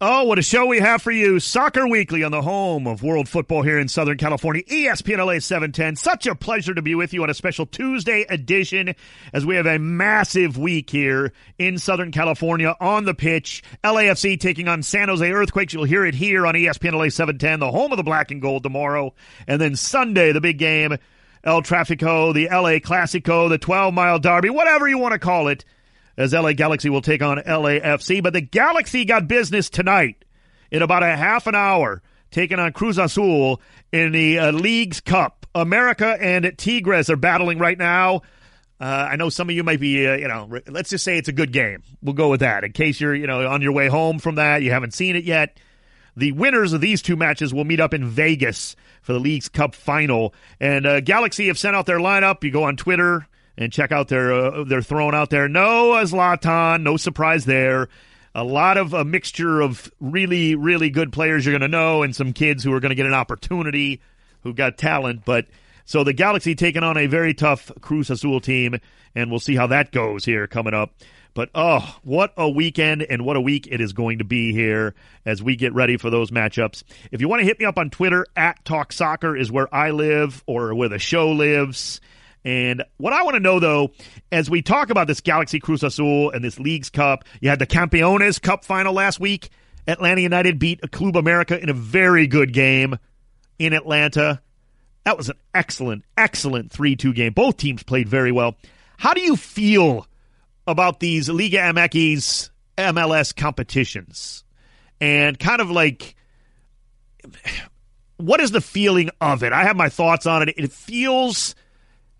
Oh, what a show we have for you. Soccer Weekly on the home of world football here in Southern California. ESPN LA 710. Such a pleasure to be with you on a special Tuesday edition as we have a massive week here in Southern California on the pitch. LAFC taking on San Jose Earthquakes. You'll hear it here on ESPN LA 710, the home of the black and gold tomorrow. And then Sunday, the big game, El Trafico, the LA Clasico, the 12 mile derby, whatever you want to call it as LA Galaxy will take on LAFC. But the Galaxy got business tonight in about a half an hour, taking on Cruz Azul in the uh, Leagues Cup. America and Tigres are battling right now. Uh, I know some of you might be, uh, you know, let's just say it's a good game. We'll go with that. In case you're, you know, on your way home from that, you haven't seen it yet. The winners of these two matches will meet up in Vegas for the League's Cup final. And uh, Galaxy have sent out their lineup. You go on Twitter, and check out their uh, they're throwing out there. No Zlatan, no surprise there. A lot of a mixture of really really good players you're going to know, and some kids who are going to get an opportunity, who got talent. But so the Galaxy taking on a very tough Cruz Azul team, and we'll see how that goes here coming up. But oh, what a weekend and what a week it is going to be here as we get ready for those matchups. If you want to hit me up on Twitter, at Talk Soccer is where I live or where the show lives. And what I want to know, though, as we talk about this Galaxy Cruz Azul and this Leagues Cup, you had the Campeones Cup final last week. Atlanta United beat Club America in a very good game in Atlanta. That was an excellent, excellent 3 2 game. Both teams played very well. How do you feel about these Liga MX MLS competitions? And kind of like, what is the feeling of it? I have my thoughts on it. It feels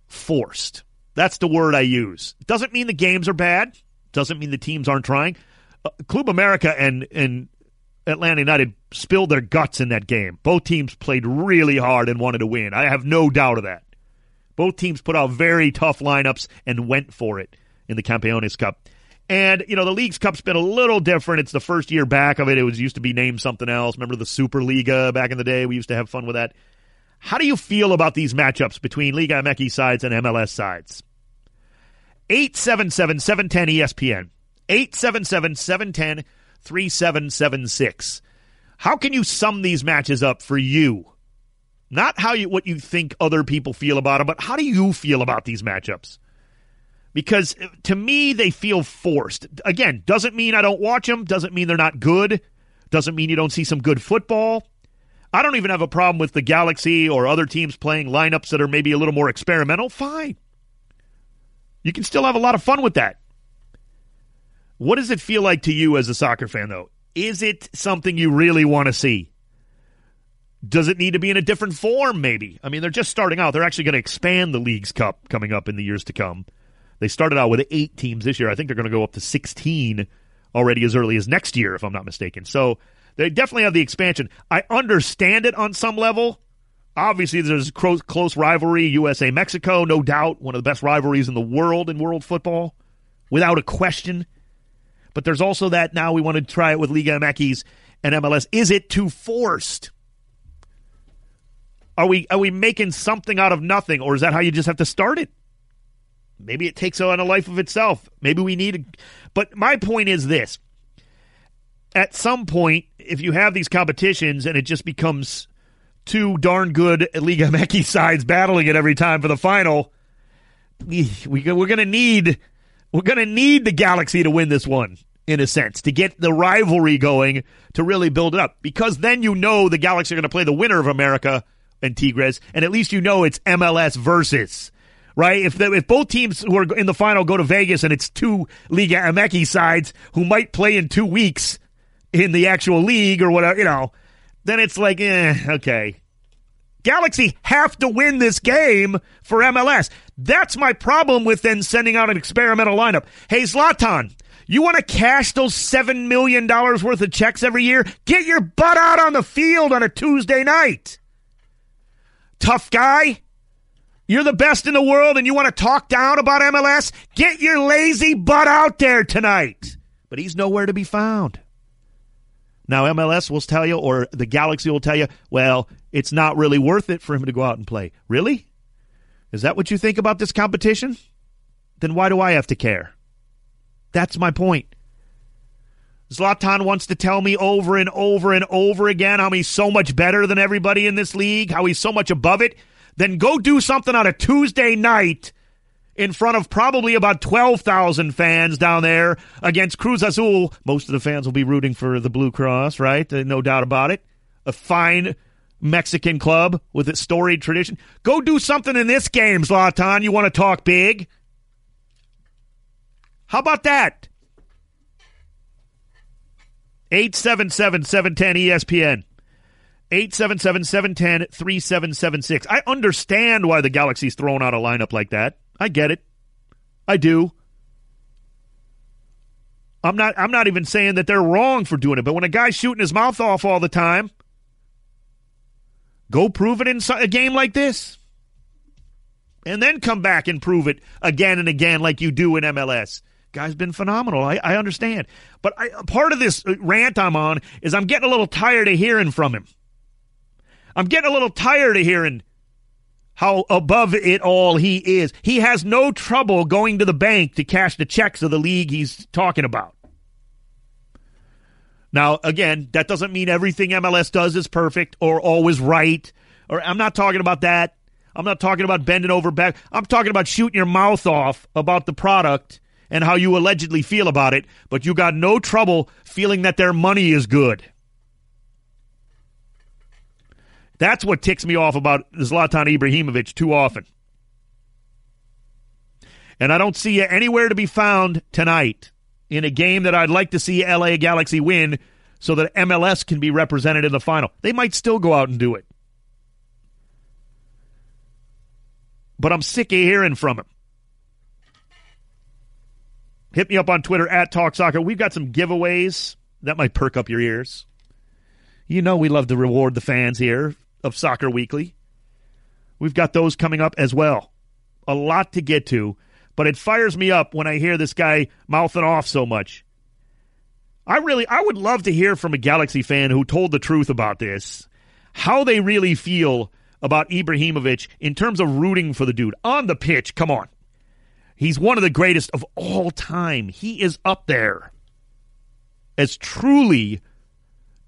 forced. That's the word I use. Doesn't mean the games are bad. Doesn't mean the teams aren't trying. Uh, Club America and and Atlanta United spilled their guts in that game. Both teams played really hard and wanted to win. I have no doubt of that. Both teams put out very tough lineups and went for it in the Campeones Cup. And, you know, the League's Cup's been a little different. It's the first year back of it. It was used to be named something else. Remember the Superliga back in the day? We used to have fun with that. How do you feel about these matchups between Liga MX sides and MLS sides? 877 710 ESPN. 877 710 3776. How can you sum these matches up for you? Not how you what you think other people feel about them, but how do you feel about these matchups? Because uh, to me they feel forced. Again, doesn't mean I don't watch them, doesn't mean they're not good, doesn't mean you don't see some good football. I don't even have a problem with the Galaxy or other teams playing lineups that are maybe a little more experimental. Fine. You can still have a lot of fun with that. What does it feel like to you as a soccer fan, though? Is it something you really want to see? Does it need to be in a different form, maybe? I mean, they're just starting out. They're actually going to expand the League's Cup coming up in the years to come. They started out with eight teams this year. I think they're going to go up to 16 already as early as next year, if I'm not mistaken. So they definitely have the expansion. I understand it on some level. Obviously, there's close, close rivalry, USA Mexico, no doubt, one of the best rivalries in the world in world football, without a question. But there's also that now we want to try it with Liga MX and MLS. Is it too forced? Are we are we making something out of nothing, or is that how you just have to start it? Maybe it takes on a life of itself. Maybe we need. A, but my point is this: at some point, if you have these competitions and it just becomes two darn good Liga MX sides battling it every time for the final, we, we we're going to need we're going to need the Galaxy to win this one in a sense to get the rivalry going to really build it up because then you know the Galaxy are going to play the winner of America and Tigres and at least you know it's MLS versus right? If the, if both teams who are in the final go to Vegas and it's two Liga MX sides who might play in two weeks, in the actual league or whatever, you know, then it's like, eh, okay. Galaxy have to win this game for MLS. That's my problem with then sending out an experimental lineup. Hey, Zlatan, you want to cash those $7 million worth of checks every year? Get your butt out on the field on a Tuesday night. Tough guy. You're the best in the world and you want to talk down about MLS? Get your lazy butt out there tonight. But he's nowhere to be found. Now, MLS will tell you, or the Galaxy will tell you, well, it's not really worth it for him to go out and play. Really? Is that what you think about this competition? Then why do I have to care? That's my point. Zlatan wants to tell me over and over and over again how he's so much better than everybody in this league, how he's so much above it. Then go do something on a Tuesday night in front of probably about 12,000 fans down there against Cruz Azul. Most of the fans will be rooting for the Blue Cross, right? Uh, no doubt about it. A fine Mexican club with its storied tradition. Go do something in this game, Zlatan. You want to talk big? How about that? 877 710 ESPN. 877 710 3776. I understand why the Galaxy's thrown out a lineup like that. I get it. I do. I'm not I'm not even saying that they're wrong for doing it, but when a guy's shooting his mouth off all the time, go prove it in a game like this. And then come back and prove it again and again like you do in MLS. Guy's been phenomenal. I, I understand. But I, part of this uh, rant I'm on is I'm getting a little tired of hearing from him. I'm getting a little tired of hearing how above it all he is. He has no trouble going to the bank to cash the checks of the league he's talking about. Now, again, that doesn't mean everything MLS does is perfect or always right. Or I'm not talking about that. I'm not talking about bending over back. I'm talking about shooting your mouth off about the product and how you allegedly feel about it, but you got no trouble feeling that their money is good. That's what ticks me off about Zlatan Ibrahimovic too often. And I don't see you anywhere to be found tonight in a game that I'd like to see LA Galaxy win so that MLS can be represented in the final. They might still go out and do it. But I'm sick of hearing from him. Hit me up on Twitter at Talk Soccer. We've got some giveaways that might perk up your ears. You know we love to reward the fans here of Soccer Weekly. We've got those coming up as well. A lot to get to, but it fires me up when I hear this guy mouthing off so much. I really I would love to hear from a Galaxy fan who told the truth about this, how they really feel about Ibrahimovic in terms of rooting for the dude on the pitch. Come on. He's one of the greatest of all time. He is up there as truly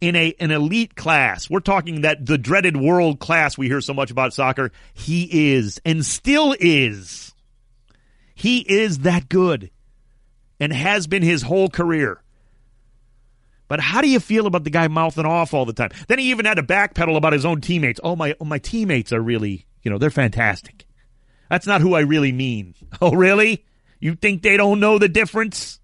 in a an elite class. We're talking that the dreaded world class we hear so much about soccer. He is and still is. He is that good and has been his whole career. But how do you feel about the guy mouthing off all the time? Then he even had to backpedal about his own teammates. Oh my, oh, my teammates are really, you know, they're fantastic. That's not who I really mean. Oh, really? You think they don't know the difference?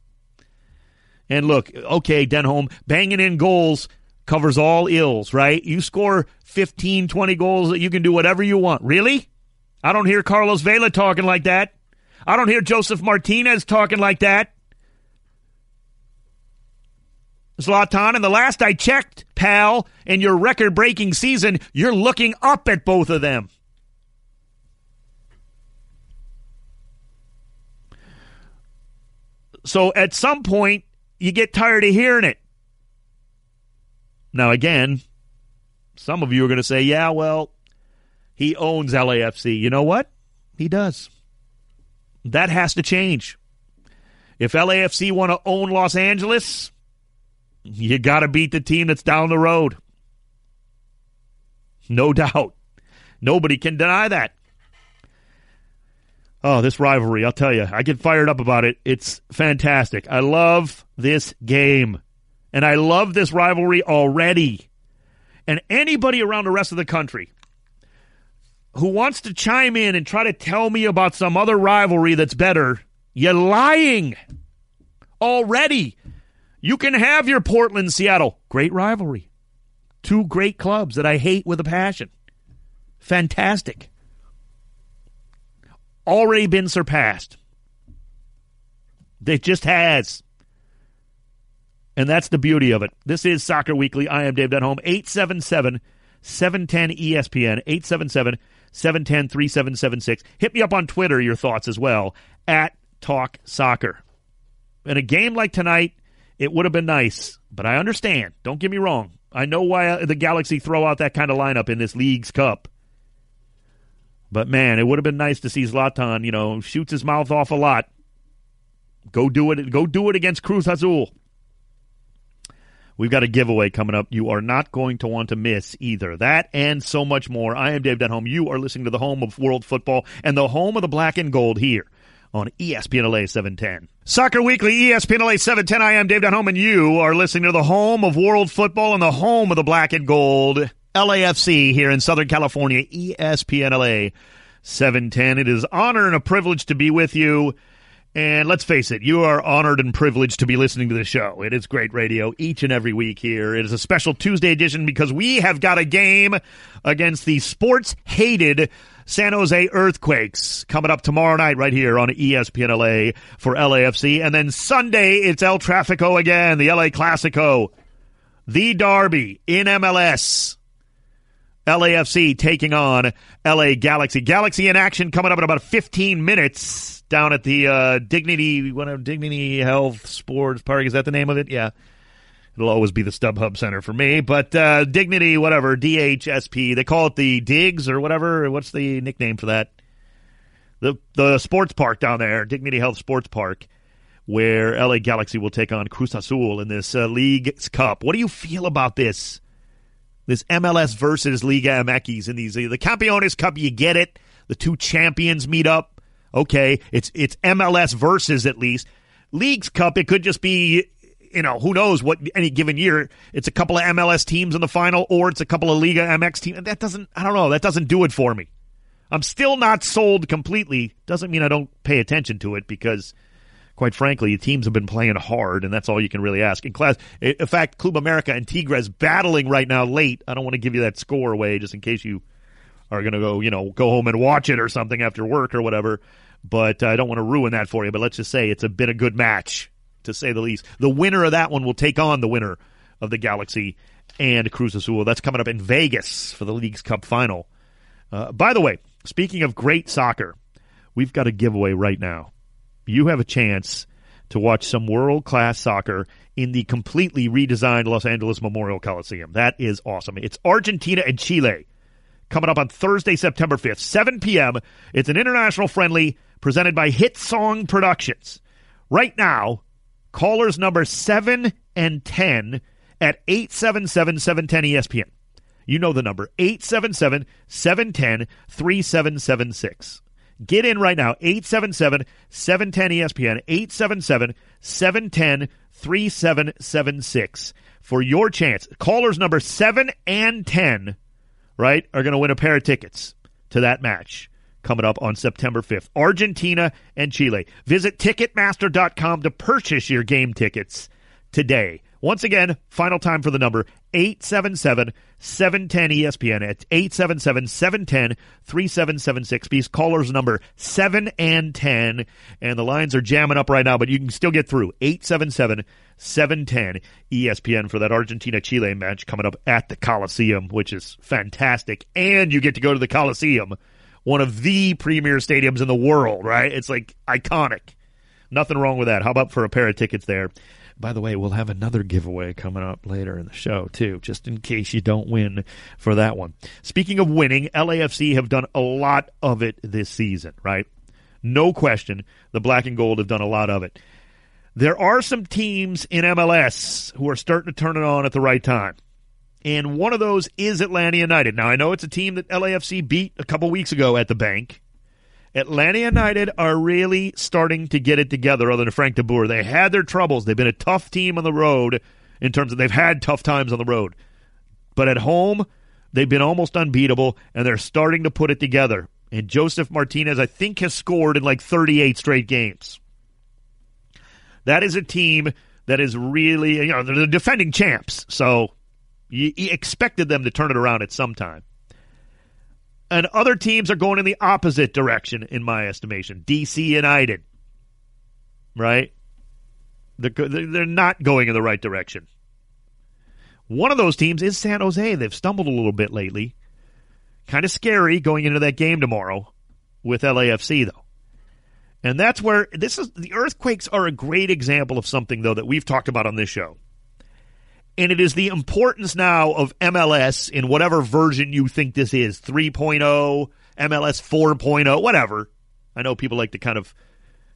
And look, okay, Denholm banging in goals covers all ills, right? You score 15, 20 goals, that you can do whatever you want. Really? I don't hear Carlos Vela talking like that. I don't hear Josef Martinez talking like that. Zlatan, and the last I checked, pal, in your record breaking season, you're looking up at both of them. So at some point, you get tired of hearing it. Now, again, some of you are going to say, yeah, well, he owns LAFC. You know what? He does. That has to change. If LAFC want to own Los Angeles, you got to beat the team that's down the road. No doubt. Nobody can deny that. Oh, this rivalry, I'll tell you, I get fired up about it. It's fantastic. I love this game. And I love this rivalry already. And anybody around the rest of the country who wants to chime in and try to tell me about some other rivalry that's better, you're lying already. You can have your Portland Seattle. Great rivalry. Two great clubs that I hate with a passion. Fantastic. Already been surpassed. It just has. And that's the beauty of it. This is Soccer Weekly. I am Dave Denholm. 877 710 ESPN. 877 710 3776. Hit me up on Twitter, your thoughts as well, at Talk Soccer. In a game like tonight, it would have been nice, but I understand. Don't get me wrong. I know why the Galaxy throw out that kind of lineup in this league's cup. But man, it would have been nice to see Zlatan, you know, shoots his mouth off a lot. Go do it. Go do it against Cruz Azul. We've got a giveaway coming up. You are not going to want to miss either. That and so much more. I am Dave Denholm. You are listening to the home of world football and the home of the black and gold here on ESPN LA 710. Soccer Weekly, ESPN LA 710. I am Dave Denholm, and you are listening to the home of world football and the home of the black and gold, LAFC here in Southern California, ESPN LA 710. It is honor and a privilege to be with you. And let's face it, you are honored and privileged to be listening to the show. It is great radio each and every week here. It is a special Tuesday edition because we have got a game against the sports hated San Jose Earthquakes coming up tomorrow night right here on ESPN LA for LAFC. And then Sunday, it's El Trafico again, the LA Classico, the Derby in MLS. LAFC taking on LA Galaxy. Galaxy in action coming up in about 15 minutes down at the uh, Dignity, whatever, Dignity Health Sports Park. Is that the name of it? Yeah. It'll always be the StubHub Center for me, but uh, Dignity, whatever, DHSP. They call it the Digs or whatever. What's the nickname for that? The the sports park down there, Dignity Health Sports Park, where LA Galaxy will take on Cruz Azul in this uh, League's Cup. What do you feel about this? This MLS versus Liga MX in these the Campeones Cup. You get it. The two champions meet up Okay, it's it's MLS versus at least. Leagues Cup, it could just be you know, who knows what any given year it's a couple of MLS teams in the final or it's a couple of Liga MX teams. That doesn't I don't know, that doesn't do it for me. I'm still not sold completely. Doesn't mean I don't pay attention to it because quite frankly, the teams have been playing hard, and that's all you can really ask. In class, in fact, Club America and Tigres battling right now late. I don't want to give you that score away just in case you are going to go, you know, go home and watch it or something after work or whatever but I don't want to ruin that for you. But let's just say it's a been a good match, to say the least. The winner of that one will take on the winner of the Galaxy and Cruz Azul. That's coming up in Vegas for the League's Cup final. Uh, by the way, speaking of great soccer, we've got a giveaway right now. You have a chance to watch some world class soccer in the completely redesigned Los Angeles Memorial Coliseum. That is awesome. It's Argentina and Chile coming up on Thursday, September 5th, 7 p.m. It's an international friendly presented by Hit Song Productions. Right now, callers number 7 and 10 at 877 710 ESPN. You know the number 877 710 3776. Get in right now 877 710 ESPN 877 710 3776 for your chance. Callers number 7 and 10, right, are going to win a pair of tickets to that match coming up on September 5th. Argentina and Chile. Visit Ticketmaster.com to purchase your game tickets today. Once again, final time for the number 877 710 ESPN at 877 710 3776. These callers number 7 and 10. And the lines are jamming up right now, but you can still get through 877 710 ESPN for that Argentina Chile match coming up at the Coliseum, which is fantastic. And you get to go to the Coliseum one of the premier stadiums in the world, right? It's like iconic. Nothing wrong with that. How about for a pair of tickets there? By the way, we'll have another giveaway coming up later in the show, too, just in case you don't win for that one. Speaking of winning, LAFC have done a lot of it this season, right? No question. The black and gold have done a lot of it. There are some teams in MLS who are starting to turn it on at the right time and one of those is Atlanta United. Now, I know it's a team that LAFC beat a couple weeks ago at the Banc. Atlanta United are really starting to get it together, other than Frank DeBoer. They had their troubles. They've been a tough team on the road in terms of they've had tough times on the road. But at home, they've been almost unbeatable, and they're starting to put it together. And Josef Martinez, I think, has scored in like 38 straight games. That is a team that is really, you know, they're the defending champs. So you, expected them to turn it around at some time. And other teams are going in the opposite direction, in my estimation. DC United, right? They're, they're not going in the right direction. One of those teams is San Jose. They've stumbled a little bit lately. Kind of scary going into that game tomorrow with LAFC, though. And that's where this is the earthquakes are a great example of something, though, that we've talked about on this show. And it is the importance now of MLS in whatever version you think this is 3.0, MLS 4.0, whatever. I know people like to kind of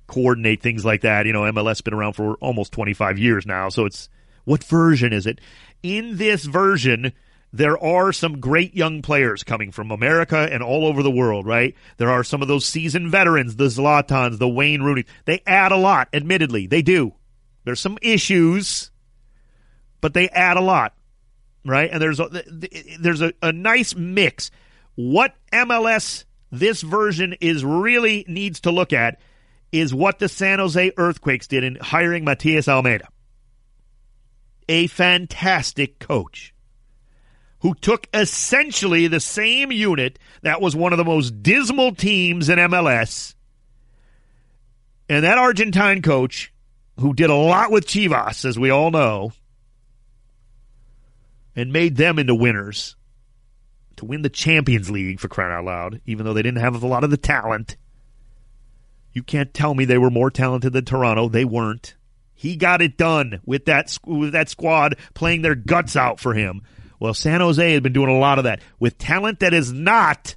coordinate things like that. You know, MLS has been around for almost 25 years now, so it's What version is it? In this version, there are some great young players coming from America and all over the world, right? There are some of those seasoned veterans, the Zlatans, the Wayne Rooney. They add a lot, admittedly. They do. There's some issues, but they add a lot, right? And there's a, there's a, a nice mix. What MLS this version is really needs to look at is what the San Jose Earthquakes did in hiring Matias Almeyda, A fantastic coach who took essentially the same unit that was one of the most dismal teams in MLS. And that Argentine coach, who did a lot with Chivas, as we all know, and made them into winners to win the Champions League for crying out loud, even though they didn't have a lot of the talent. You can't tell me they were more talented than Toronto. They weren't. He got it done with that with that squad playing their guts out for him. Well, San Jose has been doing a lot of that with talent that is not.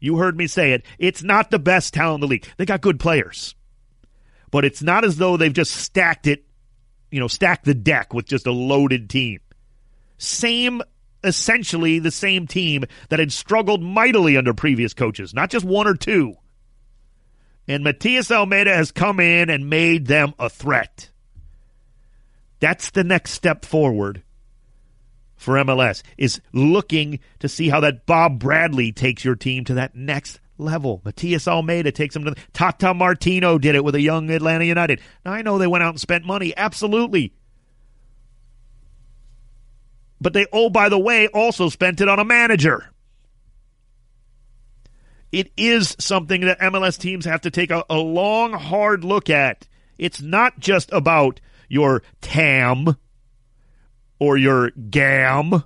You heard me say it. It's not the best talent in the league. They got good players, but it's not as though they've just stacked it. You know, stacked the deck with just a loaded team. Same essentially the same team that had struggled mightily under previous coaches, not just one or two. And Matias Almeyda has come in and made them a threat. That's the next step forward for MLS is looking to see how that Bob Bradley takes your team to that next level. Matias Almeyda takes them to the, Tata Martino did it with a young Atlanta United. Now I know they went out and spent money, absolutely. But they, oh, by the way, also spent it on a manager. It is something that MLS teams have to take a, a long, hard look at. It's not just about your TAM or your GAM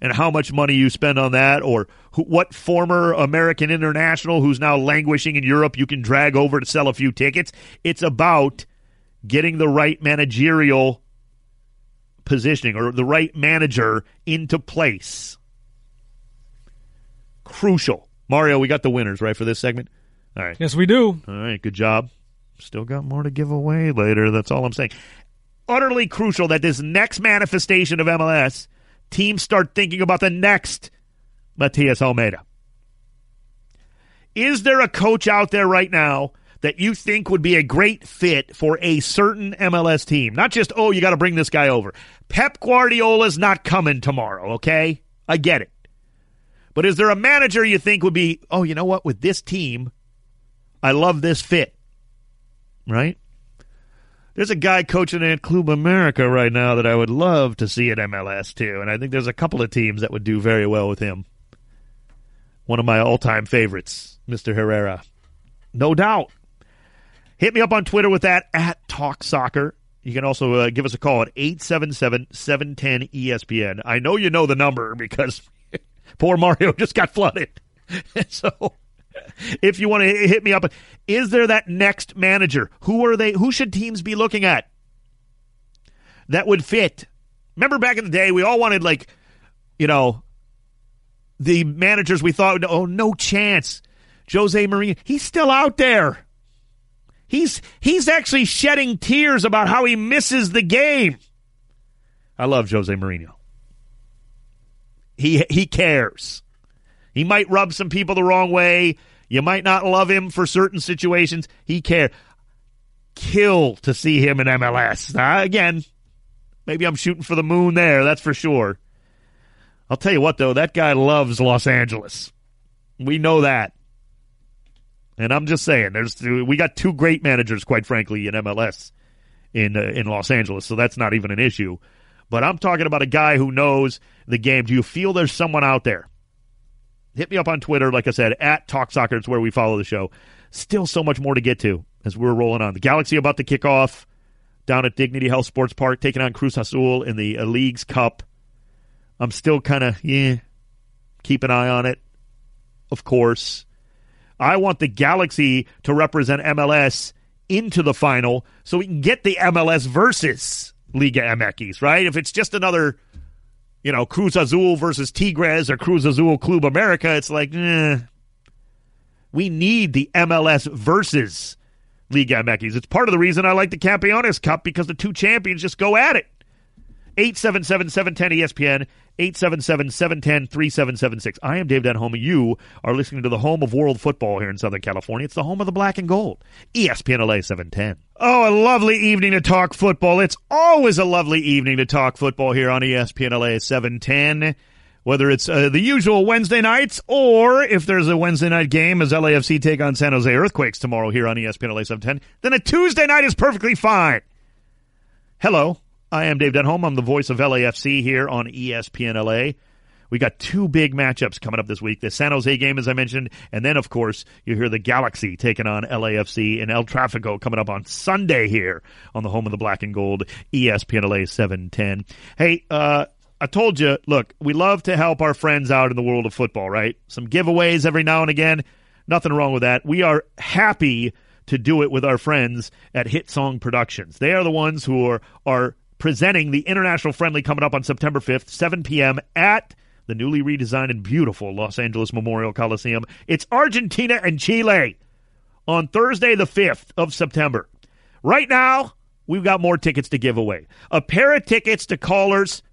and how much money you spend on that or what former American international who's now languishing in Europe you can drag over to sell a few tickets. It's about getting the right managerial positioning or the right manager into place. Crucial. Mario, we got the winners, right, for this segment? All right. Yes, we do. All right, good job. Still got more to give away later. That's all I'm saying. Utterly crucial that this next manifestation of MLS, teams start thinking about the next Matias Almeyda. Is there a coach out there right now that you think would be a great fit for a certain MLS team. Not just, oh, you got to bring this guy over. Pep Guardiola's not coming tomorrow, okay? I get it. But is there a manager you think would be, oh, you know what, with this team, I love this fit, right? There's a guy coaching at Club America right now that I would love to see at MLS too, and I think there's a couple of teams that would do very well with him. One of my all-time favorites, Mr. Herrera. No doubt. Hit me up on Twitter with that at Talk Soccer. You can also uh, give us a call at 877 710 ESPN. I know you know the number because poor Mario just got flooded. so if you want to hit me up, is there that next manager? Who are they? Who should teams be looking at that would fit? Remember back in the day, we all wanted like, you know, the managers we thought, oh, no chance. Jose Mourinho, he's still out there. He's he's actually shedding tears about how he misses the game. I love Jose Mourinho. He he cares. He might rub some people the wrong way. You might not love him for certain situations. He cares. Kill to see him in MLS. Now, again, maybe I'm shooting for the moon there. That's for sure. I'll tell you what, though, that guy loves Los Angeles. We know that. And I'm just saying, there's we got two great managers, quite frankly, in MLS in uh, in Los Angeles, so that's not even an issue. But I'm talking about a guy who knows the game. Do you feel there's someone out there? Hit me up on Twitter, like I said, at Talk Soccer. It's where we follow the show. Still so much more to get to as we're rolling on. The Galaxy about to kick off down at Dignity Health Sports Park, taking on Cruz Azul in the uh, Leagues Cup. I'm still kind of, yeah, keep an eye on it, of course. I want the Galaxy to represent MLS into the final so we can get the MLS versus Liga MX, right? If it's just another, you know, Cruz Azul versus Tigres or Cruz Azul Club America, it's like, eh. We need the MLS versus Liga MX. It's part of the reason I like the Campeones Cup because the two champions just go at it. 877 710 ESPN, 877 710 3776. I am Dave Denholm. You are listening to the home of world football here in Southern California. It's the home of the black and gold, ESPN LA 710. Oh, a lovely evening to talk football. It's always a lovely evening to talk football here on ESPN LA 710 whether it's uh, the usual Wednesday nights or if there's a Wednesday night game as LAFC take on San Jose Earthquakes tomorrow here on ESPN LA 710, then a Tuesday night is perfectly fine. Hello, I am Dave Denholm. I'm the voice of LAFC here on ESPN LA. We got two big matchups coming up this week. The San Jose game, as I mentioned, and then, of course, you hear the Galaxy taking on LAFC and El Trafico coming up on Sunday here on the home of the black and gold, ESPN LA 710. Hey, uh, I told you, look, we love to help our friends out in the world of football, right? Some giveaways every now and again. Nothing wrong with that. We are happy to do it with our friends at Hit Song Productions. They are the ones who are, are presenting the International Friendly coming up on September 5th, 7 p.m. at the newly redesigned and beautiful Los Angeles Memorial Coliseum. It's Argentina and Chile on Thursday, the 5th of September. Right now, we've got more tickets to give away. A pair of tickets to callers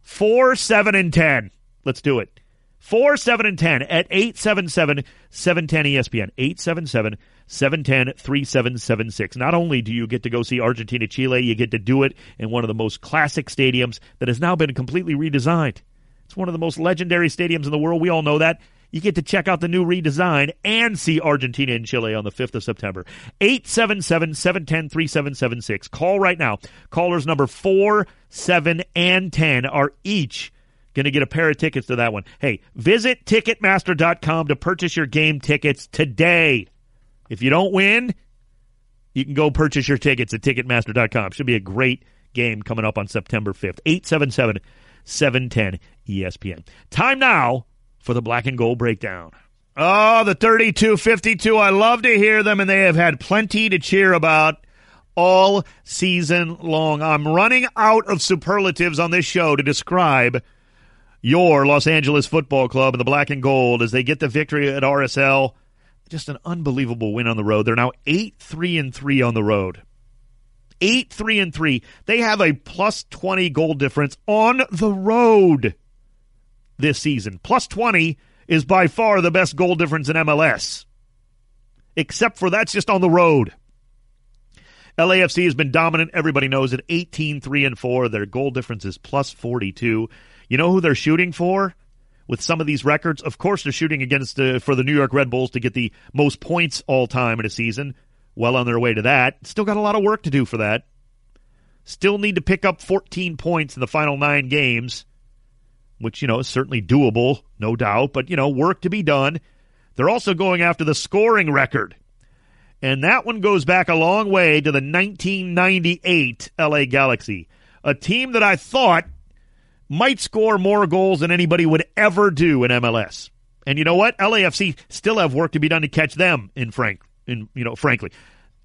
4, 7, and 10. Let's do it. 4, 7, and 10 at 877 710 ESPN. 877 710 3776. Not only do you get to go see Argentina Chile, you get to do it in one of the most classic stadiums that has now been completely redesigned. It's one of the most legendary stadiums in the world. We all know that. You get to check out the new redesign and see Argentina and Chile on the 5th of September. 877 710 3776. Call right now. Callers number 4, 7, and 10 are each going to get a pair of tickets to that one. Hey, visit Ticketmaster.com to purchase your game tickets today. If you don't win, you can go purchase your tickets at Ticketmaster.com. Should be a great game coming up on September 5th. 877 710 ESPN. Time now for the black and gold breakdown. Oh, the 32 52. I love to hear them, and they have had plenty to cheer about all season long. I'm running out of superlatives on this show to describe your Los Angeles Football Club and the black and gold as they get the victory at RSL just an unbelievable win on the road. They're now 8 3 and 3 on the road. 8 3 and 3. They have a plus 20 goal difference on the road this season. Plus 20 is by far the best goal difference in MLS. Except for that's just on the road. LAFC has been dominant. Everybody knows it. 18 3 and 4. Their goal difference is plus 42. You know who they're shooting for? With some of these records. Of course, they're shooting against uh, for the New York Red Bulls to get the most points all time in a season. Well on their way to that. Still got a lot of work to do for that. Still need to pick up 14 points in the final nine games, which, you know, is certainly doable, no doubt, but, you know, work to be done. They're also going after the scoring record. And that one goes back a long way to the 1998 LA Galaxy, a team that I thought might score more goals than anybody would ever do in MLS. And you know what? LAFC still have work to be done to catch them in frank in you know frankly.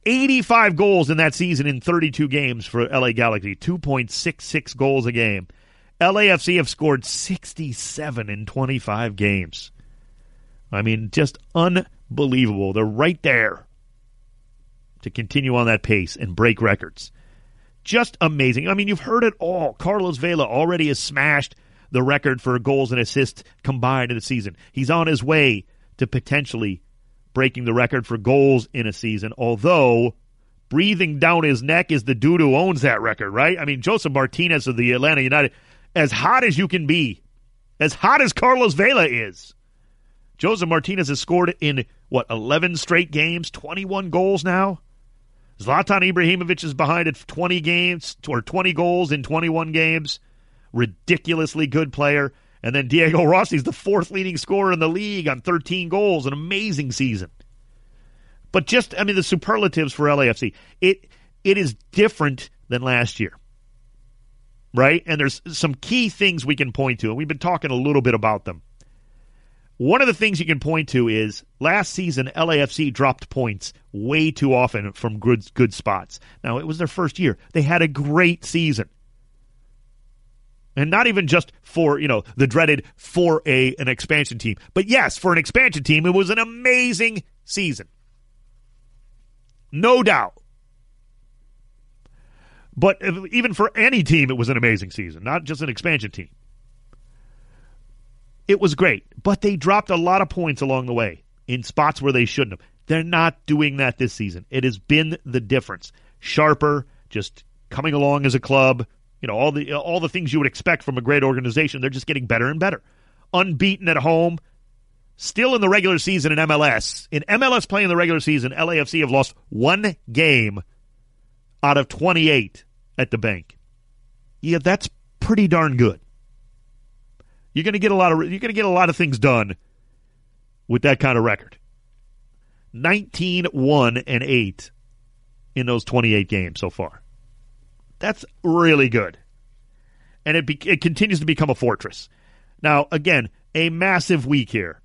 85 goals in that season in 32 games for LA Galaxy, 2.66 goals a game. LAFC have scored 67 in 25 games. I mean, just unbelievable. They're right there to continue on that pace and break records just amazing. I mean, you've heard it all. Carlos Vela already has smashed the record for goals and assists combined in a season. He's on his way to potentially breaking the record for goals in a season, although breathing down his neck is the dude who owns that record, right? I mean, Josef Martinez of the Atlanta United, as hot as you can be, as hot as Carlos Vela is. Josef Martinez has scored in, what, 11 straight games, 21 goals now? Zlatan Ibrahimovic is behind at 20 games or 20 goals in 21 games. Ridiculously good player. And then Diego Rossi's the fourth leading scorer in the league on 13 goals. An amazing season. But just, I mean, the superlatives for LAFC. It it is different than last year. Right? And there's some key things we can point to, and we've been talking a little bit about them. One of the things you can point to is last season LAFC dropped points way too often from good good spots. Now it was their first year. They had a great season. And not even just for, you know, the dreaded for a an expansion team. But yes, for an expansion team, it was an amazing season. No doubt. But even for any team, it was an amazing season, not just an expansion team. It was great, but they dropped a lot of points along the way in spots where they shouldn't have. They're not doing that this season. It has been the difference. Sharper, just coming along as a club, you know, all the all the things you would expect from a great organization, they're just getting better and better. Unbeaten at home, still in the regular season in MLS. In MLS playing the regular season, LAFC have lost one game out of 28 at the Banc. Yeah, that's pretty darn good. You're going to get a lot of you're going to get a lot of things done with that kind of record. 19 1 and 8 in those 28 games so far. That's really good. And it be, it continues to become a fortress. Now, again, a massive week here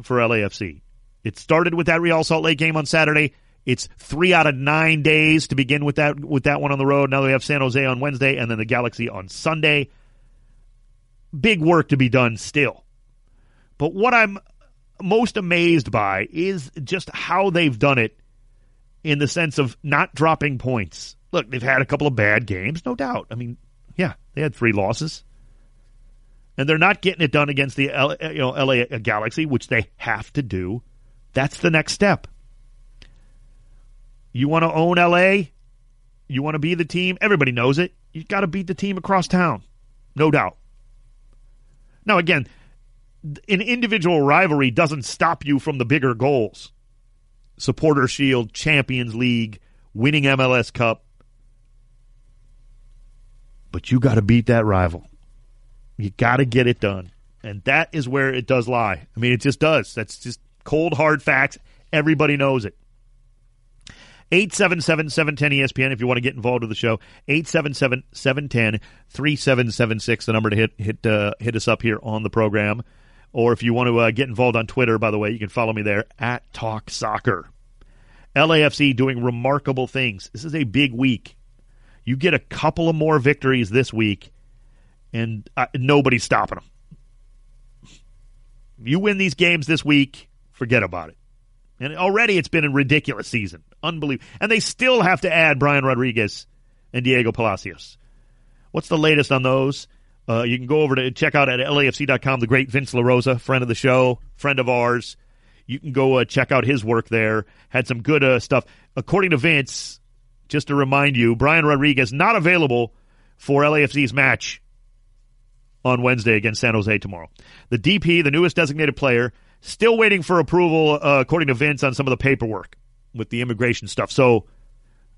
for LAFC. It started with that Real Salt Lake game on Saturday. It's three out of nine days to begin with that with that one on the road. Now they have San Jose on Wednesday and then the Galaxy on Sunday big work to be done still. But what I'm most amazed by is just how they've done it in the sense of not dropping points. Look, they've had a couple of bad games, no doubt. I mean, yeah, they had three losses. And they're not getting it done against the L, you know, LA Galaxy, which they have to do. That's the next step. You want to own LA? You want to be the team? Everybody knows it. You've got to beat the team across town. No doubt. Now, again, an individual rivalry doesn't stop you from the bigger goals. Supporter Shield, Champions League, winning MLS Cup. But you got to beat that rival. You got to get it done. And that is where it does lie. I mean, it just does. That's just cold, hard facts. Everybody knows it. 877 710 ESPN if you want to get involved with the show. 877 710 3776, the number to hit hit uh, hit us up here on the program. Or if you want to uh, get involved on Twitter, by the way, you can follow me there at Talk Soccer. LAFC doing remarkable things. This is a big week. You get a couple of more victories this week, and uh, nobody's stopping them. You win these games this week, forget about it. And already it's been a ridiculous season. Unbelievable. And they still have to add Brian Rodriguez and Diego Palacios. What's the latest on those? Uh, you can go over to check out at LAFC.com the great Vince LaRosa, friend of the show, friend of ours. You can go uh, check out his work there. Had some good uh, stuff. According to Vince, just to remind you, Brian Rodriguez not available for LAFC's match on Wednesday against San Jose tomorrow. The DP, the newest designated player, still waiting for approval, uh, according to Vince, on some of the paperwork with the immigration stuff. So,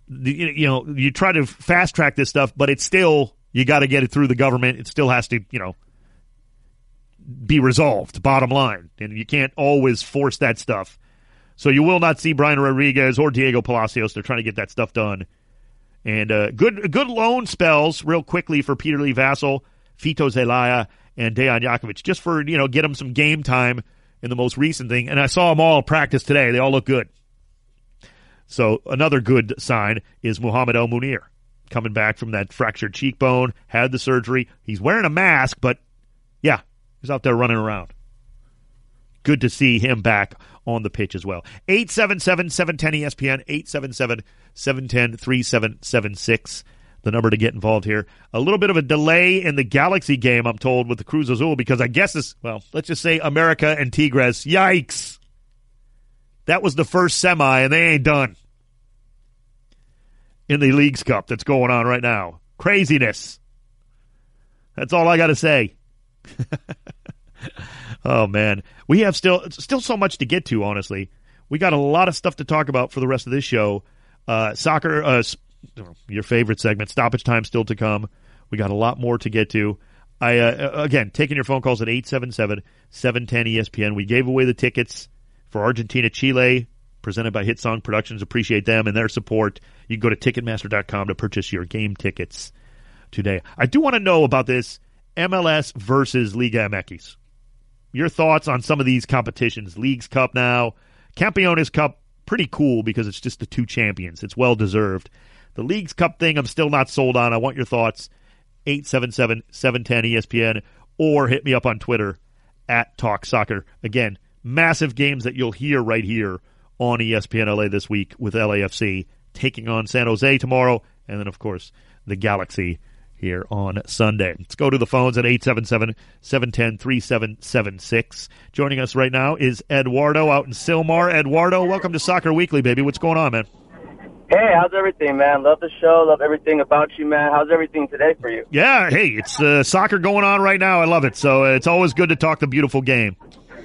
you know, you try to fast track this stuff, but it's still you got to get it through the government. It still has to, you know, be resolved. Bottom line, and you can't always force that stuff. So you will not see Brian Rodriguez or Diego Palacios. They're trying to get that stuff done. And uh, good good loan spells real quickly for Peter Lee Vassell, Fito Zelaya, and Dejan Jakovic, just for you know get them some game time in the most recent thing. And I saw them all practice today. They all look good. So another good sign is Muhammad El Munir coming back from that fractured cheekbone, had the surgery. He's wearing a mask, but yeah, he's out there running around. Good to see him back on the pitch as well. 877 710 ESPN, 877 710 3776. The number to get involved here. A little bit of a delay in the Galaxy game, I'm told, with the Cruz Azul because I guess this, well, let's just say America and Tigres. Yikes. That was the first semi, and they ain't done in the Leagues Cup that's going on right now. Craziness. That's all I got to say. oh man, we have still still so much to get to. Honestly, we got a lot of stuff to talk about for the rest of this show. Uh, soccer, uh, your favorite segment, stoppage time still to come. We got a lot more to get to. I uh, again taking your phone calls at 877-710 ESPN. We gave away the tickets for Argentina Chile presented by Hit Song Productions. Appreciate them and their support. You can go to Ticketmaster.com to purchase your game tickets today. I do want to know about this MLS versus Liga MX. Your thoughts on some of these competitions? Leagues Cup now, Campeones Cup, pretty cool because it's just the two champions. It's well deserved. The Leagues Cup thing, I'm still not sold on. I want your thoughts. 877 710 ESPN or hit me up on Twitter at Talk Soccer. Again, massive games that you'll hear right here on ESPN LA this week with LAFC taking on San Jose tomorrow, and then of course the Galaxy here on Sunday. Let's go to the phones at 877-710-3776. Joining us right now is Eduardo out in Sylmar. Eduardo, welcome to Soccer Weekly, baby. What's going on, man? Hey, how's everything, man? Love the show. Love everything about you, man. How's everything today for you? Yeah, hey, it's uh, soccer going on right now. I love it. So uh, it's always good to talk the beautiful game.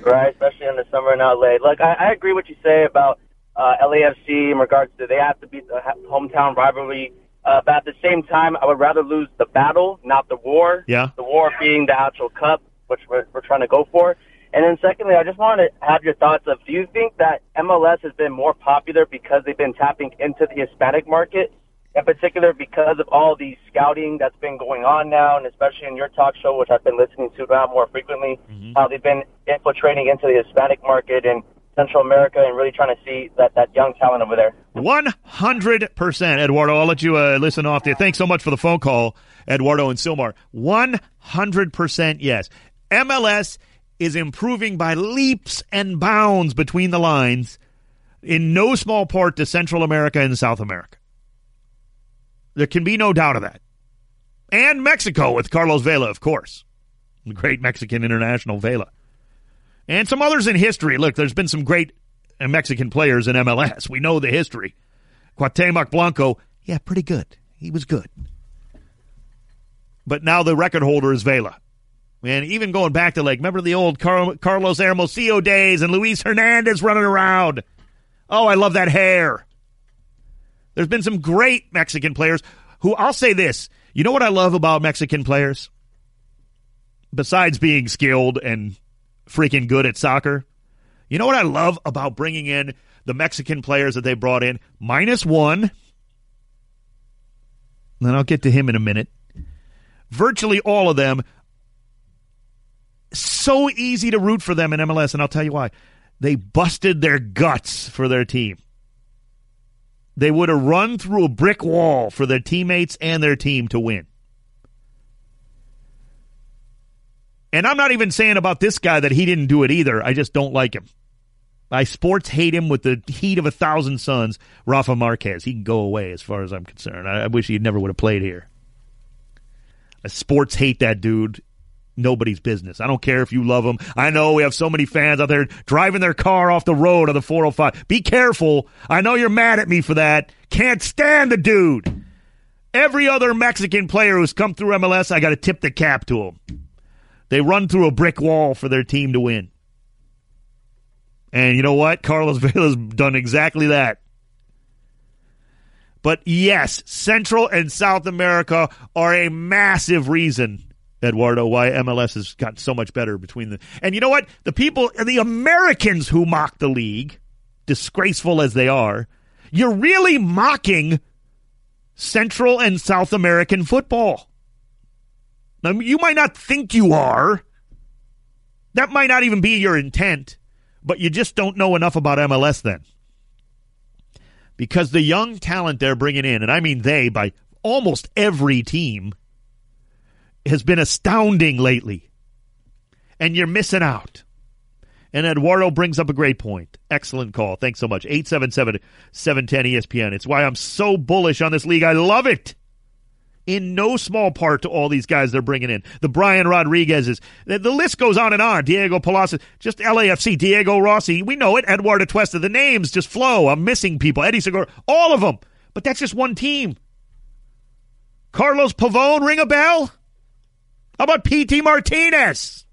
Right, especially in the summer in LA. Look, I, I agree what you say about uh, LAFC in regards to they have to beat the hometown rivalry. Uh, but at the same time, I would rather lose the battle, not the war. Yeah. The war being the actual cup, which we're, we're trying to go for. And then secondly, I just wanted to have your thoughts of, do you think that MLS has been more popular because they've been tapping into the Hispanic market? In particular, because of all the scouting that's been going on now, and especially in your talk show, which I've been listening to now more frequently, mm-hmm. how they've been infiltrating into the Hispanic market and Central America and really trying to see that, that young talent over there. 100%. Eduardo, I'll let you uh, listen off there. Thanks so much for the phone call, Eduardo and Sylmar. 100% yes. MLS is improving by leaps and bounds between the lines, in no small part to Central America and South America. There can be no doubt of that. And Mexico with Carlos Vela, of course. The great Mexican international Vela. And some others in history. Look, there's been some great Mexican players in MLS. We know the history. Cuauhtemoc Blanco, yeah, pretty good. He was good. But now the record holder is Vela. And even going back to like, remember the old Car- Carlos Hermosillo days and Luis Hernandez running around. Oh, I love that hair. There's been some great Mexican players who I'll say this. You know what I love about Mexican players? Besides being skilled and freaking good at soccer, you know what I love about bringing in the Mexican players that they brought in? Minus one. Then I'll get to him in a minute. Virtually all of them so easy to root for them in MLS, and I'll tell you why. They busted their guts for their team. They would have run through a brick wall for their teammates and their team to win. And I'm not even saying about this guy that he didn't do it either. I just don't like him. I sports hate him with the heat of a thousand suns. Rafa Marquez, he can go away as far as I'm concerned. I, wish he never would have played here. I sports hate that dude nobody's business. I don't care if you love them. I know we have so many fans out there driving their car off the road on the 405. Be careful. I know you're mad at me for that. Can't stand the dude. Every other Mexican player who's come through MLS, I got to tip the cap to them. They run through a brick wall for their team to win. And you know what? Carlos Vela's done exactly that. But yes, Central and South America are a massive reason Eduardo, why MLS has gotten so much better between the. And you know what? The people, the Americans who mock the league, disgraceful as they are, you're really mocking Central and South American football. Now, you might not think you are. That might not even be your intent, but you just don't know enough about MLS then. Because the young talent they're bringing in, and I mean they by almost every team, has been astounding lately. And you're missing out. And Eduardo brings up a great point. Excellent call. Thanks so much. 877 710 ESPN. It's why I'm so bullish on this league. I love it. In no small part to all these guys they're bringing in. The Brian Rodriguez's. The, the list goes on and on. Diego Palacios. Just LAFC. Diego Rossi. We know it. Eduardo Atuesta. The names just flow. I'm missing people. Eddie Segura. All of them. But that's just one team. Carlos Pavone. Ring a bell? How about Pity Martinez?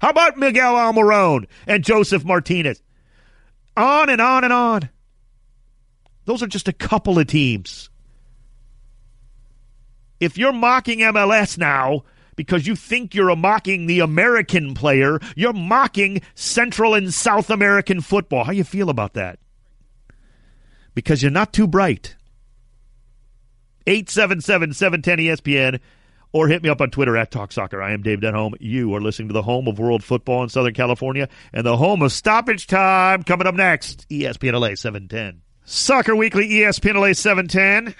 How about Miguel Almiron and Josef Martinez? On and on and on. Those are just a couple of teams. If you're mocking MLS now because you think you're mocking the American player, you're mocking Central and South American football. How you feel about that? Because you're not too bright. 877 710 ESPN or hit me up on Twitter at Talk Soccer. I am Dave Denholm. You are listening to the home of world football in Southern California and the home of stoppage time coming up next. ESPN LA 710. Soccer Weekly, ESPN LA 710.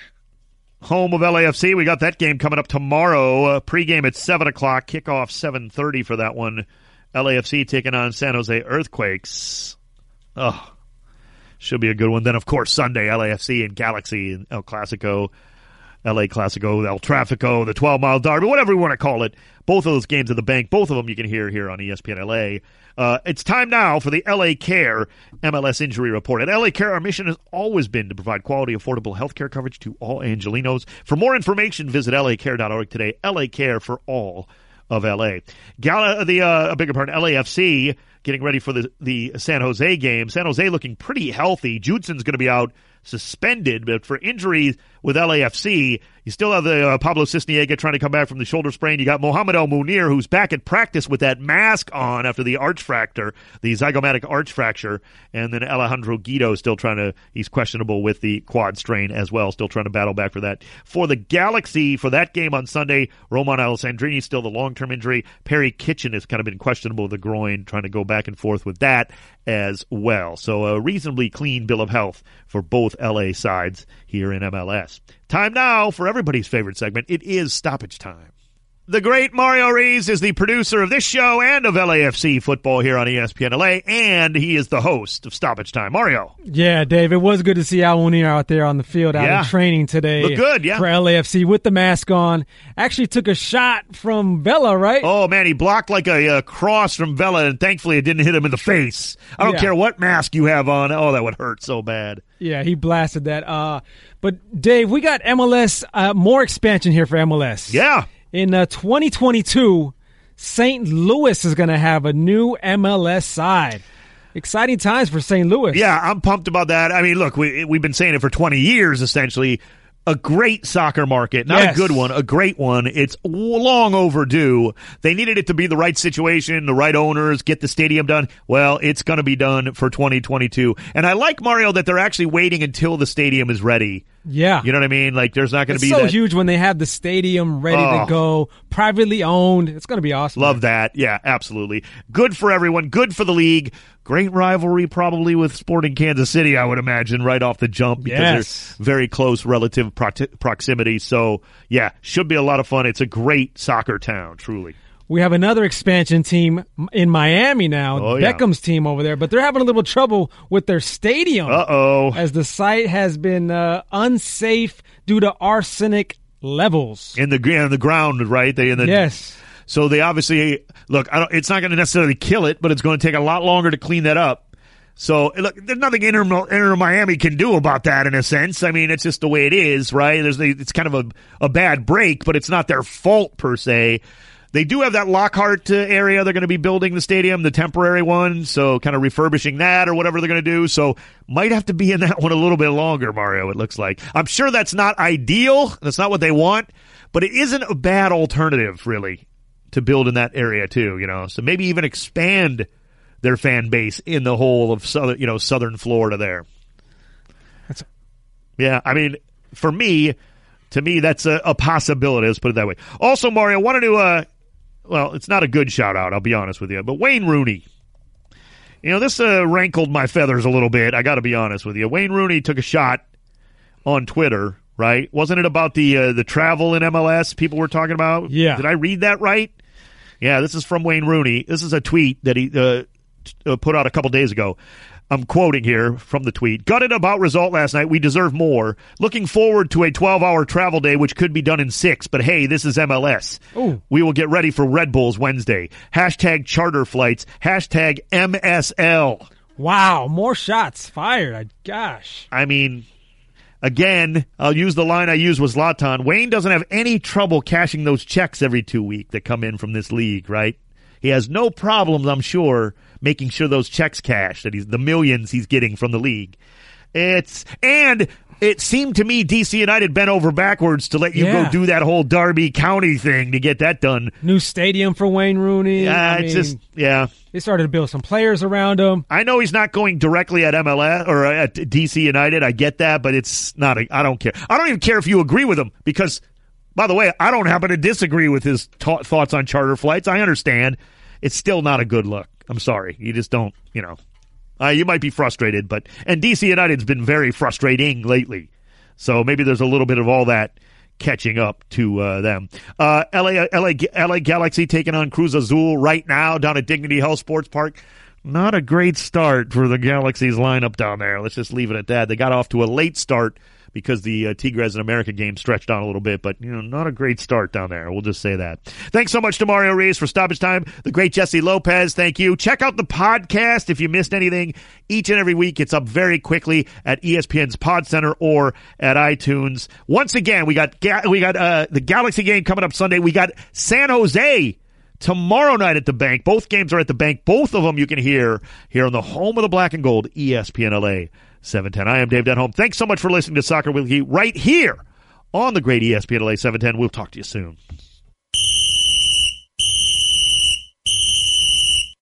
Home of LAFC. We got that game coming up tomorrow. Uh, pregame at 7 o'clock. Kickoff 7.30 for that one. LAFC taking on San Jose Earthquakes. Oh, should be a good one. Then, of course, Sunday, LAFC and Galaxy and El Clasico LA Classico, El Trafico, the 12 mile derby, whatever you want to call it. Both of those games at the Banc, both of them you can hear here on ESPN LA. Uh, it's time now for the LA Care MLS injury report. At LA Care, our mission has always been to provide quality, affordable health care coverage to all Angelenos. For more information, visit lacare.org today. LA Care for all of LA. Gala, the uh, bigger part, LAFC getting ready for the the San Jose game. San Jose looking pretty healthy. Judson's going to be out suspended, but for injuries with LAFC, you still have the uh, Pablo Sisniega trying to come back from the shoulder sprain. You got Mohamed El Munir, who's back at practice with that mask on after the arch fracture, the zygomatic arch fracture, and then Alejandro Guido still trying to. He's questionable with the quad strain as well, still trying to battle back for that. For the Galaxy, for that game on Sunday, Romain Alessandrini still the long term injury. Perry Kitchen has kind of been questionable with the groin, trying to go back and forth with that as well. So a reasonably clean bill of health for both LA sides here in MLS. Time now for everybody's favorite segment. It is stoppage time. The great Mario Reis is the producer of this show and of LAFC football here on ESPN LA, and he is the host of Stoppage Time. Mario. Yeah, Dave, it was good to see El Munir out there on the field out Yeah. in training today. Look good, yeah. For LAFC with the mask on. Actually took a shot from Vela, right? Oh man, he blocked like a, uh cross from Vela, and thankfully it didn't hit him in the face. I don't Yeah. care what mask you have on. Oh, that would hurt so bad. Yeah, he blasted that. Uh, but Dave, we got MLS, uh, more expansion here for MLS. Yeah. In uh, 2022, St. Louis is going to have a new MLS side. Exciting times for St. Louis. Yeah, I'm pumped about that. I mean, look, we, we've been saying it for 20 years, essentially. A great soccer market, not Yes. a good one, a great one. It's long overdue. They needed it to be the right situation, the right owners, get the stadium done. Well, it's going to be done for 2022. And I like Mario that they're actually waiting until the stadium is ready. Yeah. You know what I mean? Like, there's not going to be so that. huge when they have the stadium ready Oh. to go, privately owned. It's going to be awesome. Love that. Yeah, absolutely. Good for everyone. Good for the league. Great rivalry, probably with Sporting Kansas City, I would imagine, right off the jump because Yes. they're very close relative proxi- proximity. So, yeah, should be a lot of fun. It's a great soccer town, truly. We have another expansion team in Miami now, Oh, yeah. Beckham's team over there, but they're having a little trouble with their stadium Uh oh. as the site has been uh, unsafe due to arsenic levels. In the in the ground, right? They in the Yes. So they obviously look. I don't, it's not going to necessarily kill it, but it's going to take a lot longer to clean that up. So look, there's nothing Inter, Inter Miami can do about that in a sense. I mean, it's just the way it is, right? There's it's kind of a, a bad break, but it's not their fault per se. They do have that Lockhart uh, area they're going to be building the stadium, the temporary one, so kind of refurbishing that or whatever they're going to do. So might have to be in that one a little bit longer, Mario, it looks like. I'm sure that's not ideal. That's not what they want, but it isn't a bad alternative, really, to build in that area too, you know. So maybe even expand their fan base in the whole of southern, you know, southern Florida there. That's- Yeah, I mean, for me, to me, that's a, a possibility. Let's put it that way. Also, Mario, wanted to, uh, well, it's not a good shout out, I'll be honest with you, but Wayne Rooney. You know, this uh, rankled my feathers a little bit. I got to be honest with you. Wayne Rooney took a shot on Twitter, right? Wasn't it about the uh, the travel in MLS people were talking about? Yeah. Did I read that right? Yeah, this is from Wayne Rooney. This is a tweet that he uh, t- uh, put out a couple days ago. I'm quoting here from the tweet. Gutted about result last night. We deserve more. Looking forward to a 12 hour travel day, which could be done in six. But hey, this is MLS. Ooh. We will get ready for Red Bulls Wednesday. Hashtag charter flights. Hashtag MSL. Wow, more shots fired. Gosh. I mean, again, I'll use the line I used with Zlatan. Wayne doesn't have any trouble cashing those checks every two week that come in from this league, right? He has no problems, I'm sure, making sure those checks cash that he's the millions he's getting from the league. It's and it seemed to me DC United bent over backwards to let you Yeah. go do that whole Derby County thing to get that done. New stadium for Wayne Rooney. Yeah, I it's mean, just yeah. they started to build some players around him. I know he's not going directly at MLS or at DC United. I get that, but it's not. A, I don't care. I don't even care if you agree with him because, by the way, I don't happen to disagree with his ta- thoughts on charter flights. I understand. It's still not a good look. I'm sorry. You just don't. You know, uh, you might be frustrated, but and DC United's been very frustrating lately. So maybe there's a little bit of all that catching up to uh, them. Uh, LA, LA, LA Galaxy taking on Cruz Azul right now down at Dignity Health Sports Park. Not a great start for the Galaxy's lineup down there. Let's just leave it at that. They got off to a late start because the uh, Tigres and America game stretched on a little bit, but you know, not a great start down there. We'll just say that. Thanks so much to Mario Reyes for stoppage time. The great Jesse Lopez, thank you. Check out the podcast if you missed anything. Each and every week, it's up very quickly at ESPN's Pod Center or at iTunes. Once again, we got ga- we got uh, the Galaxy game coming up Sunday. We got San Jose tomorrow night at the Banc. Both games are at the Banc. Both of them you can hear here on the home of the black and gold, ESPN LA 710. I am Dave Denholm. Thanks so much for listening to Soccer Weekly right here on the great ESPN LA 710. We'll talk to you soon.